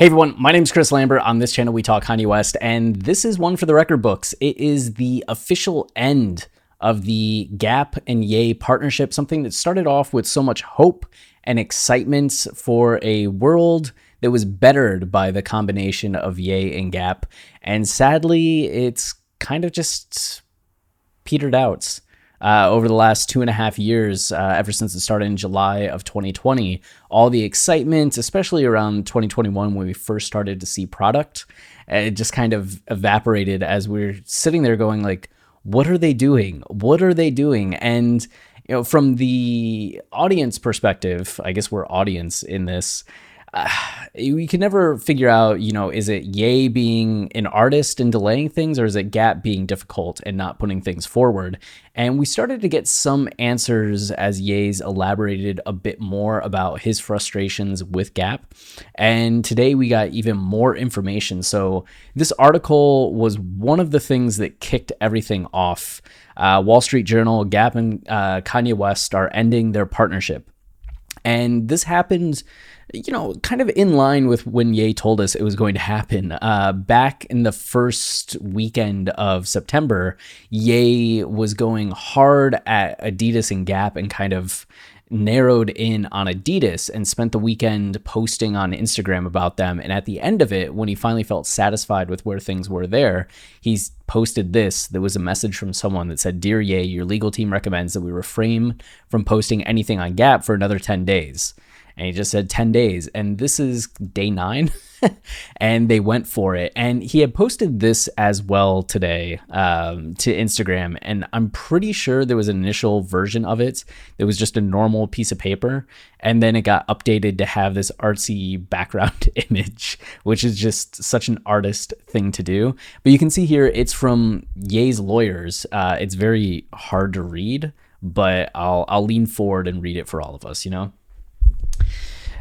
Hey everyone, my name is Chris Lambert. On this channel, we talk Kanye West, and this is one for the record books. It is the official end of the Gap and Ye partnership, something that started off with so much hope and excitement for a world that was bettered by the combination of Ye and Gap. And sadly, it's kind of just petered out uh, over the last two and a half years, uh, ever since it started in July of 2020. All the excitement, especially around 2021 when we first started to see product, it just kind of evaporated as we are sitting there going like, what are they doing? What are they doing? And you know, from the audience perspective, I guess we're audience in this uh, we can never figure out, you know, is it Ye being an artist and delaying things, or is it Gap being difficult and not putting things forward? And we started to get some answers as Ye's elaborated a bit more about his frustrations with Gap. And today we got even more information. So this article was one of the things that kicked everything off. Uh, Wall Street Journal, Gap and uh, Kanye West are ending their partnership. And this happened you know, kind of in line with when Ye told us it was going to happen. Uh, back in the first weekend of September, Ye was going hard at Adidas and Gap and kind of narrowed in on Adidas and spent the weekend posting on Instagram about them. And at the end of it, when he finally felt satisfied with where things were there, he's posted this. There was a message from someone that said, Dear Ye, your legal team recommends that we refrain from posting anything on Gap for another 10 days and he just said 10 days. And this is day 9 and they went for it. And he had posted this as well today um, to instagram. And i'm pretty sure there was an initial version of it that was just a normal piece of paper. And then it got updated to have this artsy background image which is just such an artist thing to do. But you can see here it's from ye's lawyers. Uh, it's very hard to read but I'll I'll lean forward and read it for all of us, you know.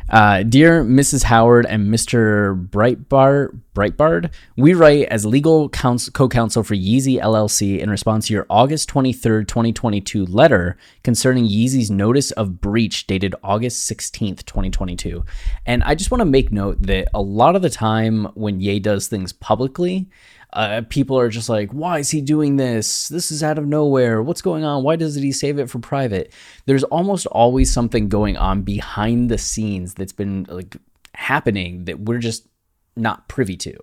Uh, Dear Mrs. Howard and Mr. Breitbard, Breitbard, we write as legal co-counsel for Yeezy LLC in response to your August 23rd, 2022 letter concerning Yeezy's notice of breach dated August 16th, 2022. And I just want to make note that a lot of the time when Ye does things publicly, uh, people are just like, why is he doing this? This is out of nowhere. What's going on? Why doesn't he save it for private? There's almost always something going on behind the scenes that's been like happening that we're just not privy to.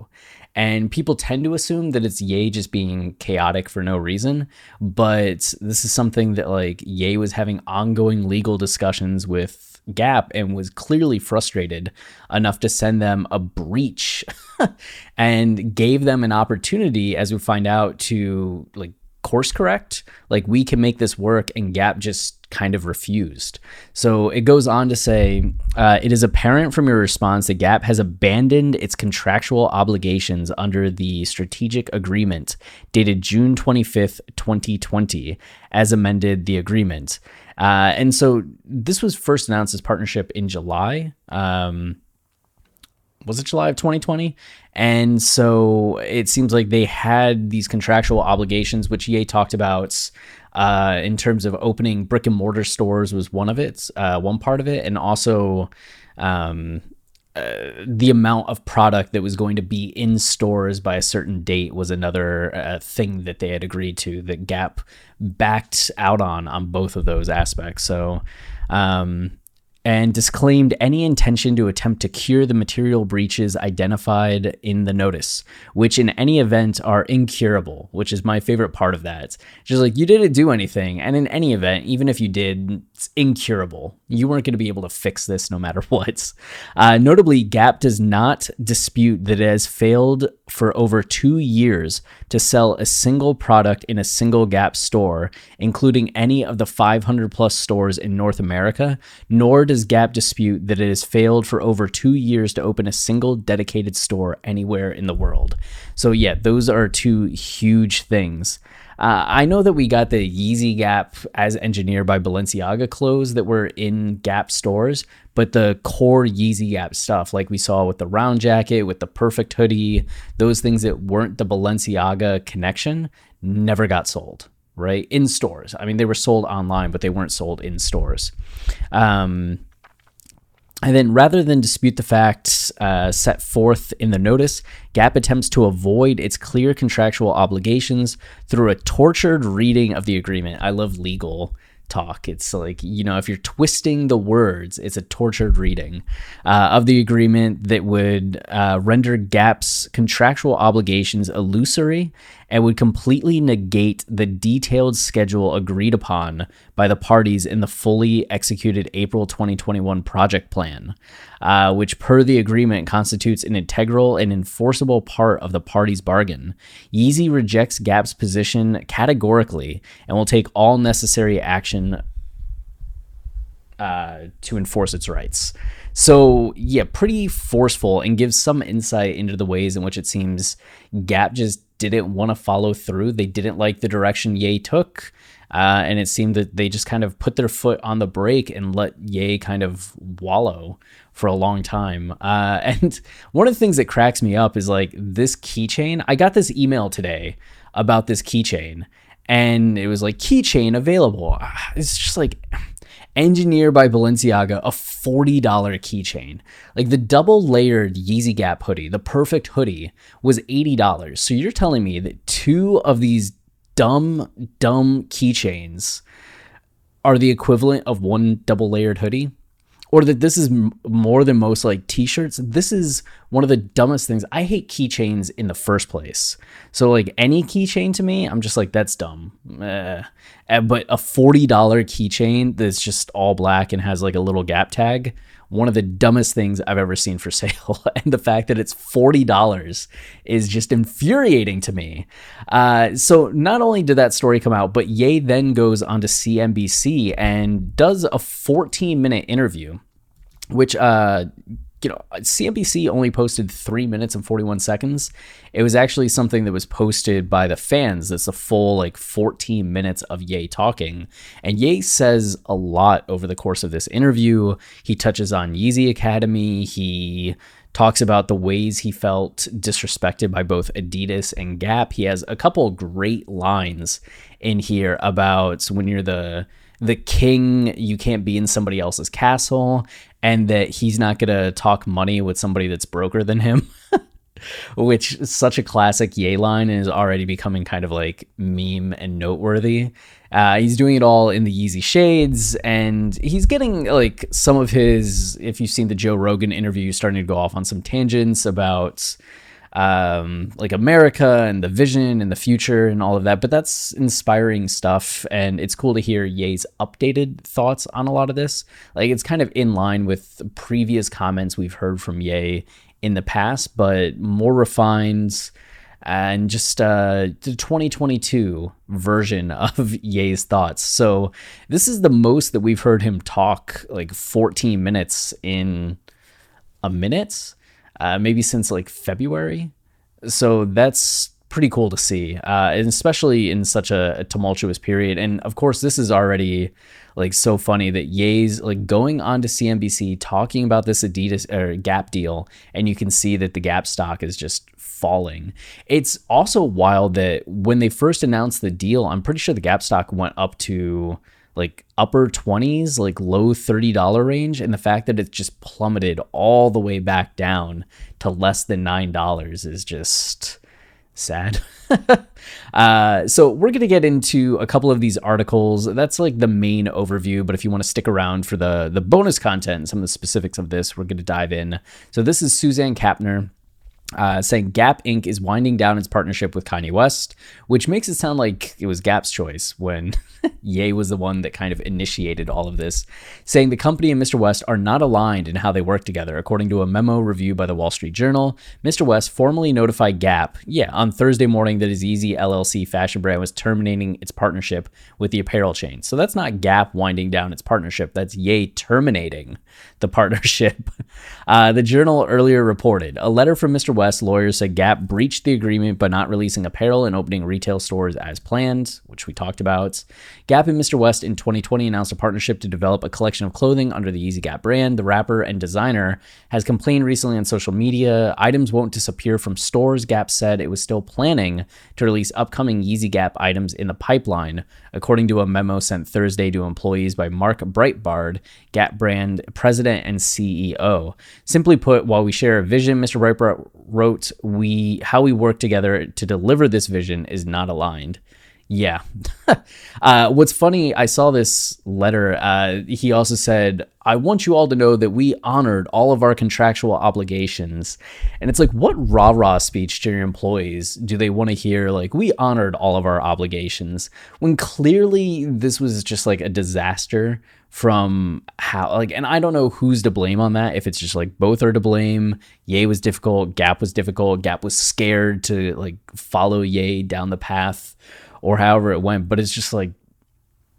And people tend to assume that it's Ye just being chaotic for no reason. But this is something that like Ye was having ongoing legal discussions with Gap and was clearly frustrated enough to send them a breach and gave them an opportunity, as we find out, to like course correct. Like we can make this work, and Gap just kind of refused. So it goes on to say uh, it is apparent from your response that Gap has abandoned its contractual obligations under the strategic agreement dated June 25th, 2020, as amended the agreement. Uh, and so this was first announced as partnership in July. Um, was it July of 2020? And so it seems like they had these contractual obligations, which Ye talked about uh, in terms of opening brick and mortar stores was one of it, uh, one part of it, and also um, uh, the amount of product that was going to be in stores by a certain date was another uh, thing that they had agreed to that Gap backed out on on both of those aspects. So, um, and disclaimed any intention to attempt to cure the material breaches identified in the notice, which in any event are incurable, which is my favorite part of that. Just like you didn't do anything, and in any event, even if you did, it's incurable. You weren't going to be able to fix this no matter what. Uh, notably, Gap does not dispute that it has failed for over two years to sell a single product in a single Gap store, including any of the 500 plus stores in North America, nor does Gap dispute that it has failed for over two years to open a single dedicated store anywhere in the world. So, yeah, those are two huge things. Uh, I know that we got the Yeezy Gap as engineered by Balenciaga clothes that were in Gap stores, but the core Yeezy Gap stuff, like we saw with the round jacket, with the perfect hoodie, those things that weren't the Balenciaga connection, never got sold right in stores. I mean, they were sold online, but they weren't sold in stores. Um, and then, rather than dispute the facts uh, set forth in the notice, Gap attempts to avoid its clear contractual obligations through a tortured reading of the agreement. I love legal talk. It's like, you know, if you're twisting the words, it's a tortured reading uh, of the agreement that would uh, render GAP's contractual obligations illusory and would completely negate the detailed schedule agreed upon by the parties in the fully executed April 2021 project plan, uh, which, per the agreement, constitutes an integral and enforceable part of the parties' bargain. Yeezy rejects Gap's position categorically and will take all necessary action uh, to enforce its rights. So, yeah, pretty forceful and gives some insight into the ways in which it seems Gap just didn't want to follow through. They didn't like the direction Ye took. Uh, and it seemed that they just kind of put their foot on the brake and let Ye kind of wallow for a long time. Uh, and one of the things that cracks me up is like this keychain. I got this email today about this keychain, and it was like keychain available. It's just like engineered by Balenciaga, a $40 keychain. Like the double layered Yeezy Gap hoodie, the perfect hoodie, was $80. So you're telling me that two of these dumb, dumb keychains are the equivalent of one double layered hoodie? or that this is m- more than most like t-shirts this is one of the dumbest things i hate keychains in the first place so like any keychain to me i'm just like that's dumb eh. but a $40 keychain that's just all black and has like a little gap tag one of the dumbest things I've ever seen for sale. and the fact that it's $40 is just infuriating to me. Uh, so, not only did that story come out, but Ye then goes on to CNBC and does a 14 minute interview, which uh, you know, CNBC only posted three minutes and 41 seconds. It was actually something that was posted by the fans. That's a full like 14 minutes of Ye talking. And Ye says a lot over the course of this interview. He touches on Yeezy Academy. He talks about the ways he felt disrespected by both Adidas and Gap. He has a couple great lines in here about when you're the the king, you can't be in somebody else's castle, and that he's not going to talk money with somebody that's broker than him. Which is such a classic Ye line and is already becoming kind of like meme and noteworthy. Uh, he's doing it all in the Yeezy shades, and he's getting like some of his. If you've seen the Joe Rogan interview, starting to go off on some tangents about um, like America and the vision and the future and all of that. But that's inspiring stuff, and it's cool to hear Ye's updated thoughts on a lot of this. Like it's kind of in line with previous comments we've heard from Ye in the past, but more refined and just uh, the 2022 version of Ye's thoughts. So this is the most that we've heard him talk, like 14 minutes in a minute uh, maybe since like February. So that's pretty cool to see, uh, and especially in such a, a, tumultuous period. And of course, this is already like so funny that Ye's like going on to CNBC talking about this Adidas or Gap deal, and you can see that the Gap stock is just falling. It's also wild that when they first announced the deal, I'm pretty sure the Gap stock went up to like upper 20s, like low $30 range. And the fact that it's just plummeted all the way back down to less than $9 is just sad. uh, so we're going to get into a couple of these articles. That's like the main overview. But if you want to stick around for the, the bonus content, some of the specifics of this, we're going to dive in. So this is Suzanne Kapner. Uh, saying Gap Inc. is winding down its partnership with Kanye West, which makes it sound like it was Gap's choice when Ye was the one that kind of initiated all of this, saying the company and Mr. West are not aligned in how they work together. According to a memo reviewed by the Wall Street Journal, Mr. West formally notified Gap, yeah, on Thursday morning that his Yeezy LLC fashion brand was terminating its partnership with the apparel chain. So that's not Gap winding down its partnership, that's Ye terminating the partnership. Uh, the Journal earlier reported a letter from Mr. West lawyers said Gap breached the agreement by not releasing apparel and opening retail stores as planned, which we talked about. Gap and Mr. West in 2020 announced a partnership to develop a collection of clothing under the Yeezy Gap brand. The rapper and designer has complained recently on social media items won't disappear from stores. Gap said it was still planning to release upcoming Yeezy Gap items in the pipeline, according to a memo sent Thursday to employees by Mark Breitbard, Gap brand president and CEO. Simply put, while we share a vision, Mr. Breitbard wrote, "We how we work together to deliver this vision is not aligned." Yeah. uh, what's funny, I saw this letter. Uh, he also said, I want you all to know that we honored all of our contractual obligations. And it's like, what rah rah speech to your employees do they want to hear? Like, we honored all of our obligations when clearly this was just like a disaster from how, like, and I don't know who's to blame on that. If it's just like both are to blame. Ye was difficult, Gap was difficult, Gap was scared to like follow Ye down the path or however it went. But it's just like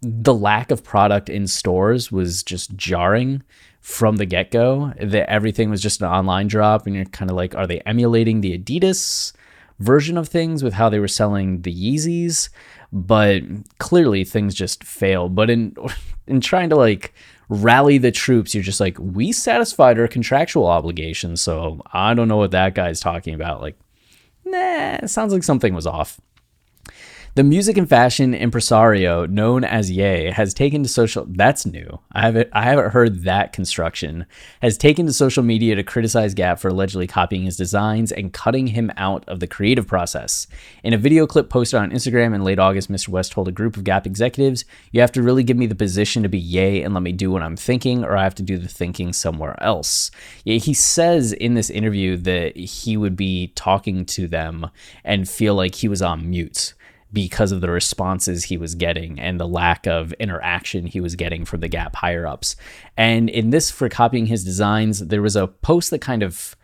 the lack of product in stores was just jarring from the get go. That everything was just an online drop, and you're kind of like, are they emulating the Adidas version of things with how they were selling the Yeezys? But clearly, things just failed. But in in trying to like rally the troops, you're just like, we satisfied our contractual obligations. So I don't know what that guy's talking about. Like, nah, sounds like something was off. The music and fashion impresario known as Ye has taken to social that's new. I haven't I haven't heard that construction. Has taken to social media to criticize Gap for allegedly copying his designs and cutting him out of the creative process. In a video clip posted on Instagram in late August, Mr. West told a group of Gap executives, "You have to really give me the position to be Ye and let me do what I'm thinking or I have to do the thinking somewhere else." He says in this interview that he would be talking to them and feel like he was on mute because of the responses he was getting and the lack of interaction he was getting from the Gap higher ups. And in this, for copying his designs, there was a post that kind of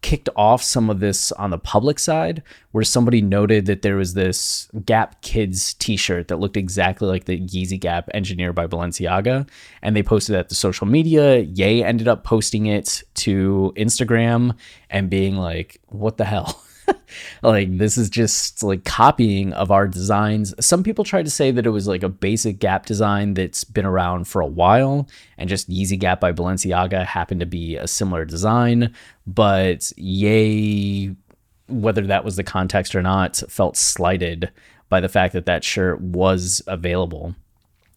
kicked off some of this on the public side where somebody noted that there was this Gap Kids t-shirt that looked exactly like the Yeezy Gap engineered by Balenciaga and they posted that to social media. Ye ended up posting it to Instagram and being like, "What the hell?" like this is just like copying of our designs. Some people tried to say that it was like a basic Gap design that's been around for a while, and just Yeezy Gap by Balenciaga happened to be a similar design. But Ye, whether that was the context or not, felt slighted by the fact that that shirt was available.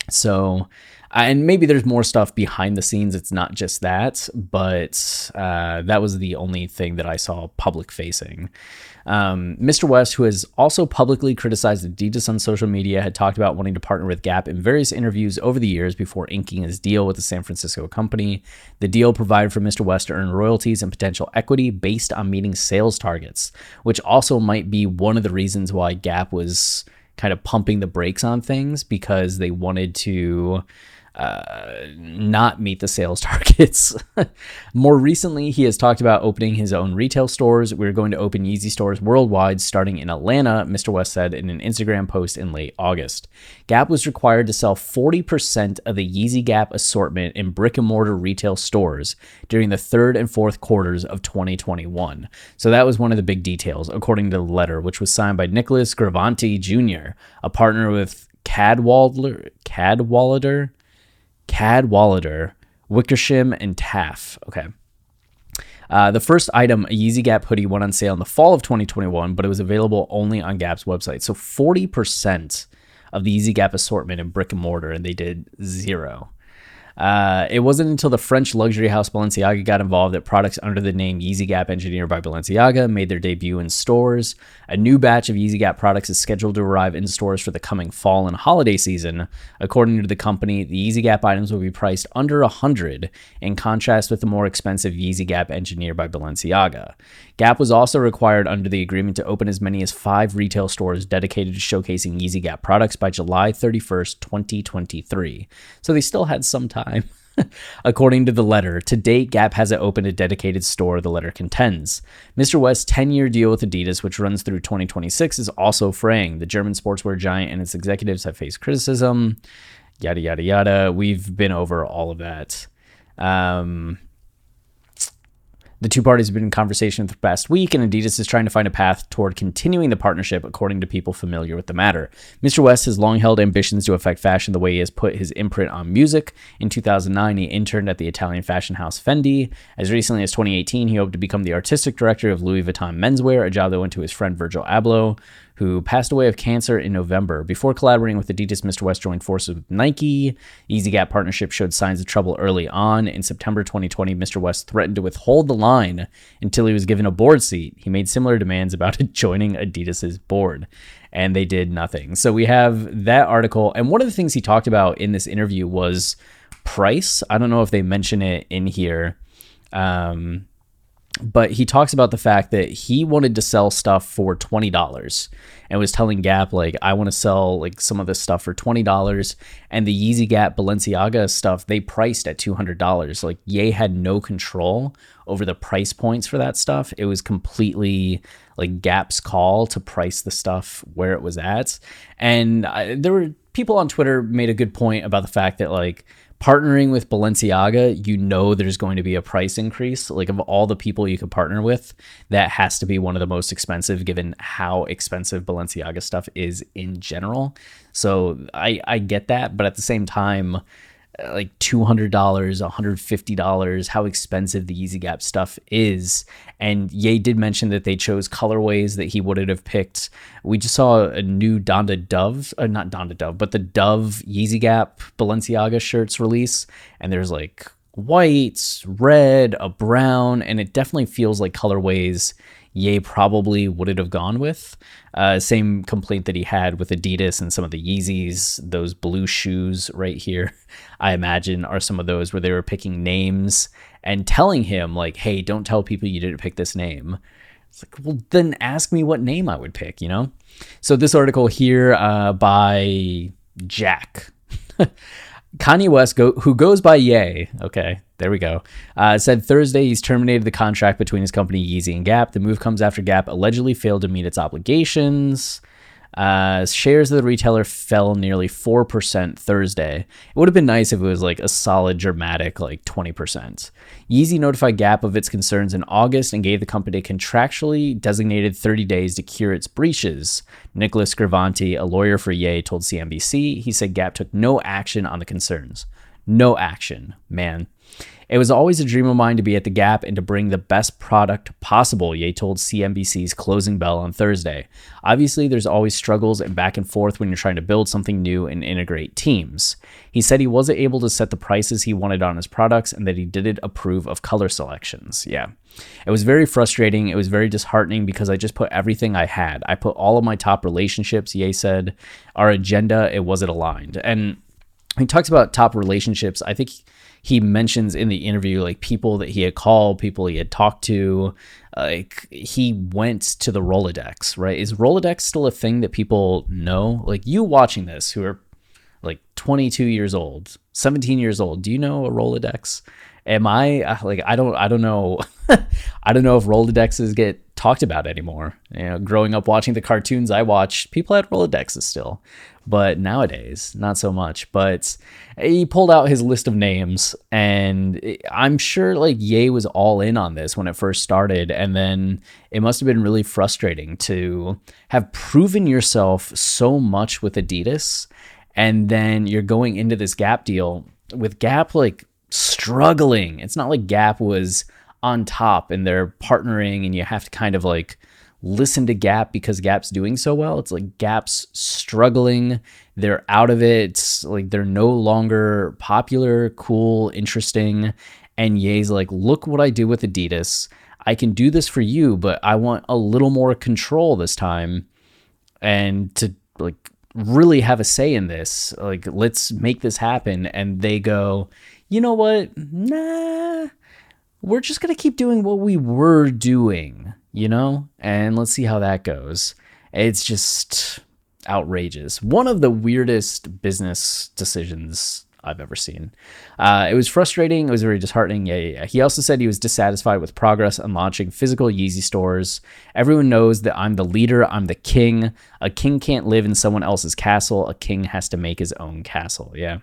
So, and maybe there's more stuff behind the scenes. It's not just that, but uh, that was the only thing that I saw public facing. Um, Mr. West, who has also publicly criticized Adidas on social media, had talked about wanting to partner with Gap in various interviews over the years before inking his deal with the San Francisco company. The deal provided for Mr. West to earn royalties and potential equity based on meeting sales targets, which also might be one of the reasons why Gap was kind of pumping the brakes on things because they wanted to uh, not meet the sales targets. More recently, he has talked about opening his own retail stores. We're going to open Yeezy stores worldwide starting in Atlanta, Mr. West said in an Instagram post in late August. Gap was required to sell 40% of the Yeezy Gap assortment in brick and mortar retail stores during the third and fourth quarters of 2021. So that was one of the big details, according to the letter, which was signed by Nicholas Gravante Jr., a partner with Cadwalader, Cadwalader Cadwalader, Wickersham, and Taft. Okay. Uh, the first item, a Yeezy Gap hoodie, went on sale in the fall of 2021, but it was available only on Gap's website. So 40% of the Yeezy Gap assortment in brick and mortar, and they did zero. Uh, it wasn't until the French luxury house Balenciaga got involved that products under the name Yeezy Gap Engineered by Balenciaga made their debut in stores. A new batch of Yeezy Gap products is scheduled to arrive in stores for the coming fall and holiday season. According to the company, the Yeezy Gap items will be priced under 100 in contrast with the more expensive Yeezy Gap Engineered by Balenciaga. Gap was also required under the agreement to open as many as five retail stores dedicated to showcasing Yeezy Gap products by July 31st, 2023. So they still had some time. According to the letter, to date, Gap hasn't opened a dedicated store, the letter contends. Mr. West's 10 year deal with Adidas, which runs through 2026, is also fraying. The German sportswear giant and its executives have faced criticism, yada, yada, yada. We've been over all of that. Um, the two parties have been in conversation for the past week, and Adidas is trying to find a path toward continuing the partnership, according to people familiar with the matter. Mr. West has long held ambitions to affect fashion the way he has put his imprint on music. In 2009, he interned at the Italian fashion house Fendi. As recently as 2018, he hoped to become the artistic director of Louis Vuitton Menswear, a job that went to his friend Virgil Abloh who passed away of cancer in November. Before collaborating with Adidas, Mr. West joined forces with Nike. Yeezy Gap partnership showed signs of trouble early on. In September 2020, Mr. West threatened to withhold the line until he was given a board seat. He made similar demands about joining Adidas's board, and they did nothing. So we have that article, and one of the things he talked about in this interview was price. I don't know if they mention it in here. Um, but he talks about the fact that he wanted to sell stuff for $20 and was telling Gap like I want to sell like some of this stuff for $20 and the Yeezy Gap Balenciaga stuff they priced at $200 like Ye had no control over the price points for that stuff. It was completely like Gap's call to price the stuff where it was at. And I, there were people on Twitter made a good point about the fact that like partnering with Balenciaga, you know there's going to be a price increase. Like of all the people you could partner with, that has to be one of the most expensive given how expensive Balenciaga stuff is in general. So I I get that, but at the same time, like $200, $150, how expensive the Yeezy Gap stuff is. And Ye did mention that they chose colorways that he wouldn't have picked. We just saw a new Donda Dove, uh, not Donda Dove, but the Dove Yeezy Gap Balenciaga shirts release. And there's like white, red, a brown, and it definitely feels like colorways Ye probably wouldn't have gone with. Uh, same complaint that he had with Adidas and some of the Yeezys, those blue shoes right here, I imagine are some of those where they were picking names and telling him, like, hey, don't tell people you didn't pick this name. It's like, well, then ask me what name I would pick, you know? So this article here uh, by Jack. Kanye West, go, who goes by Ye, okay, there we go, uh, said Thursday he's terminated the contract between his company Yeezy and Gap. The move comes after Gap allegedly failed to meet its obligations. Uh, shares of the retailer fell nearly 4% Thursday. It would have been nice if it was like a solid, dramatic, like 20%. Yeezy notified Gap of its concerns in August and gave the company contractually designated 30 days to cure its breaches. Nicholas Gravante, a lawyer for Ye, told CNBC he said Gap took no action on the concerns. No action, man. It was always a dream of mine to be at the Gap and to bring the best product possible, Ye told CNBC's Closing Bell on Thursday. Obviously, there's always struggles and back and forth when you're trying to build something new and integrate teams. He said he wasn't able to set the prices he wanted on his products and that he didn't approve of color selections. Yeah. It was very frustrating. It was very disheartening because I just put everything I had. I put all of my top relationships, Ye said. Our agenda, it wasn't aligned. And he talks about top relationships. I think he mentions in the interview like people that he had called, people he had talked to. Like he went to the Rolodex, right? Is Rolodex still a thing that people know? Like you watching this, who are like 22 years old, 17 years old, do you know a Rolodex? Am I uh, like I don't I don't know. I don't know if Rolodexes get talked about anymore. You know, growing up watching the cartoons I watched, people had Rolodexes still. But nowadays not so much. But he pulled out his list of names and i'm sure like ye was all in on this when it first started. And then it must have been really frustrating to have proven yourself so much with adidas and then you're going into this gap deal with gap like struggling it's not like gap was on top and they're partnering and you have to kind of like listen to Gap because Gap's doing so well. It's like Gap's struggling. They're out of it. It's like they're no longer popular, cool, interesting. And Ye's like, look what I do with Adidas. I can do this for you, but I want a little more control this time and to like really have a say in this. Like, let's make this happen. And they go, you know what? Nah, we're just going to keep doing what we were doing, you know? And let's see how that goes. It's just outrageous. One of the weirdest business decisions I've ever seen. Uh, it was frustrating. It was very disheartening. Yeah, yeah, yeah. He also said he was dissatisfied with progress on launching physical Yeezy stores. Everyone knows that I'm the leader. I'm the king. A king can't live in someone else's castle. A king has to make his own castle. Yeah.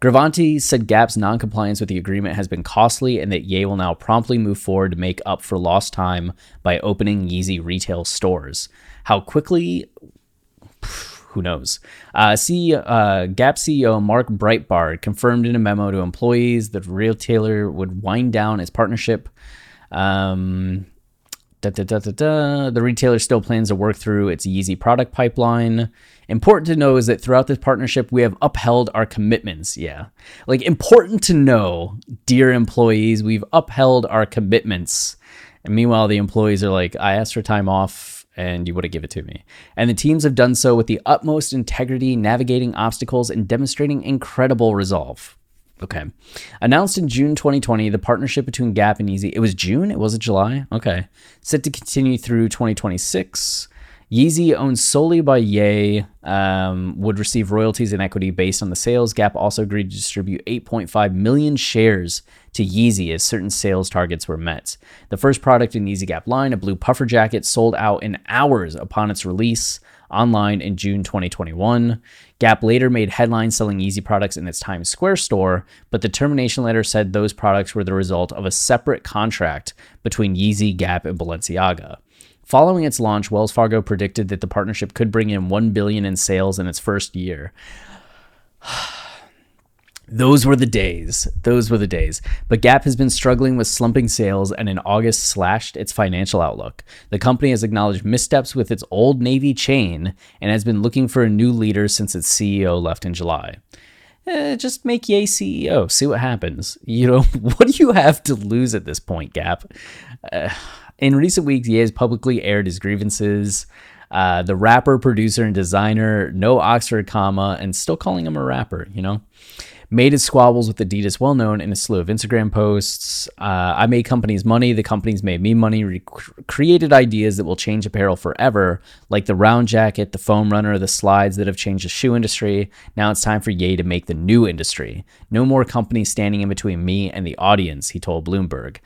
Gravante said Gap's noncompliance with the agreement has been costly and that Ye will now promptly move forward to make up for lost time by opening Yeezy retail stores. How quickly who knows? Uh, uh, Gap CEO Mark Breitbard confirmed in a memo to employees that retailer would wind down its partnership. Um, da, da, da, the retailer still plans to work through its Yeezy product pipeline. Important to know is that throughout this partnership, we have upheld our commitments. Yeah. Like, important to know, dear employees, we've upheld our commitments. And meanwhile, the employees are like, I asked for time off and you would have given it to me. And the teams have done so with the utmost integrity, navigating obstacles and demonstrating incredible resolve. Okay. Announced in June 2020, the partnership between Gap and Yeezy, It was June? It wasn't July? Okay. Set to continue through 2026. Yeezy, owned solely by Ye, um, would receive royalties and equity based on the sales. Gap also agreed to distribute 8.5 million shares to Yeezy as certain sales targets were met. The first product in Yeezy Gap line, a blue puffer jacket, sold out in hours upon its release online in June 2021. Gap later made headlines selling Yeezy products in its Times Square store, but the termination letter said those products were the result of a separate contract between Yeezy, Gap, and Balenciaga. Following its launch, Wells Fargo predicted that the partnership could bring in 1 billion in sales in its first year. Those were the days. Those were the days. But Gap has been struggling with slumping sales and in August slashed its financial outlook. The company has acknowledged missteps with its old Navy chain and has been looking for a new leader since its CEO left in July. Eh, just make Ye CEO. See what happens. You know, what do you have to lose at this point, Gap? Uh, in recent weeks, Ye has publicly aired his grievances. Uh, the rapper, producer, and designer, no Oxford comma, and still calling him a rapper, you know? Made his squabbles with Adidas well known in a slew of Instagram posts. Uh, I made companies money, the companies made me money, re- created ideas that will change apparel forever, like the round jacket, the foam runner, the slides that have changed the shoe industry. Now it's time for Ye to make the new industry. No more companies standing in between me and the audience, he told Bloomberg.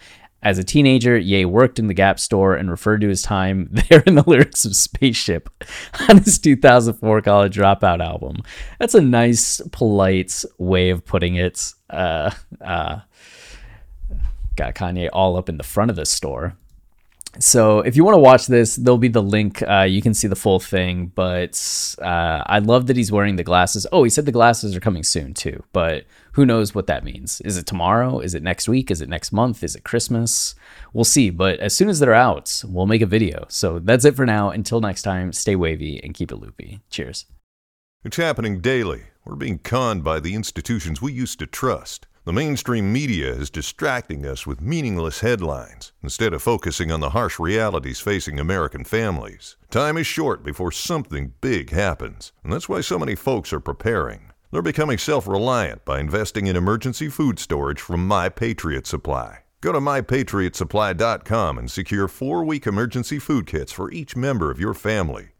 As a teenager, Ye worked in the Gap store and referred to his time there in the lyrics of Spaceship on his 2004 college dropout album. That's a nice, polite way of putting it. Uh, uh, got Kanye all up in the front of the store. So if you want to watch this, there'll be the link. Uh, you can see the full thing. But uh, I love that he's wearing the glasses. Oh, he said the glasses are coming soon too. But who knows what that means? Is it tomorrow? Is it next week? Is it next month? Is it Christmas? We'll see. But as soon as they're out, we'll make a video. So that's it for now. Until next time, stay wavy and keep it loopy. Cheers. It's happening daily. We're being conned by the institutions we used to trust. The mainstream media is distracting us with meaningless headlines instead of focusing on the harsh realities facing American families. Time is short before something big happens, and that's why so many folks are preparing. They're becoming self reliant by investing in emergency food storage from My Patriot Supply. Go to mypatriotsupply.com and secure four week emergency food kits for each member of your family.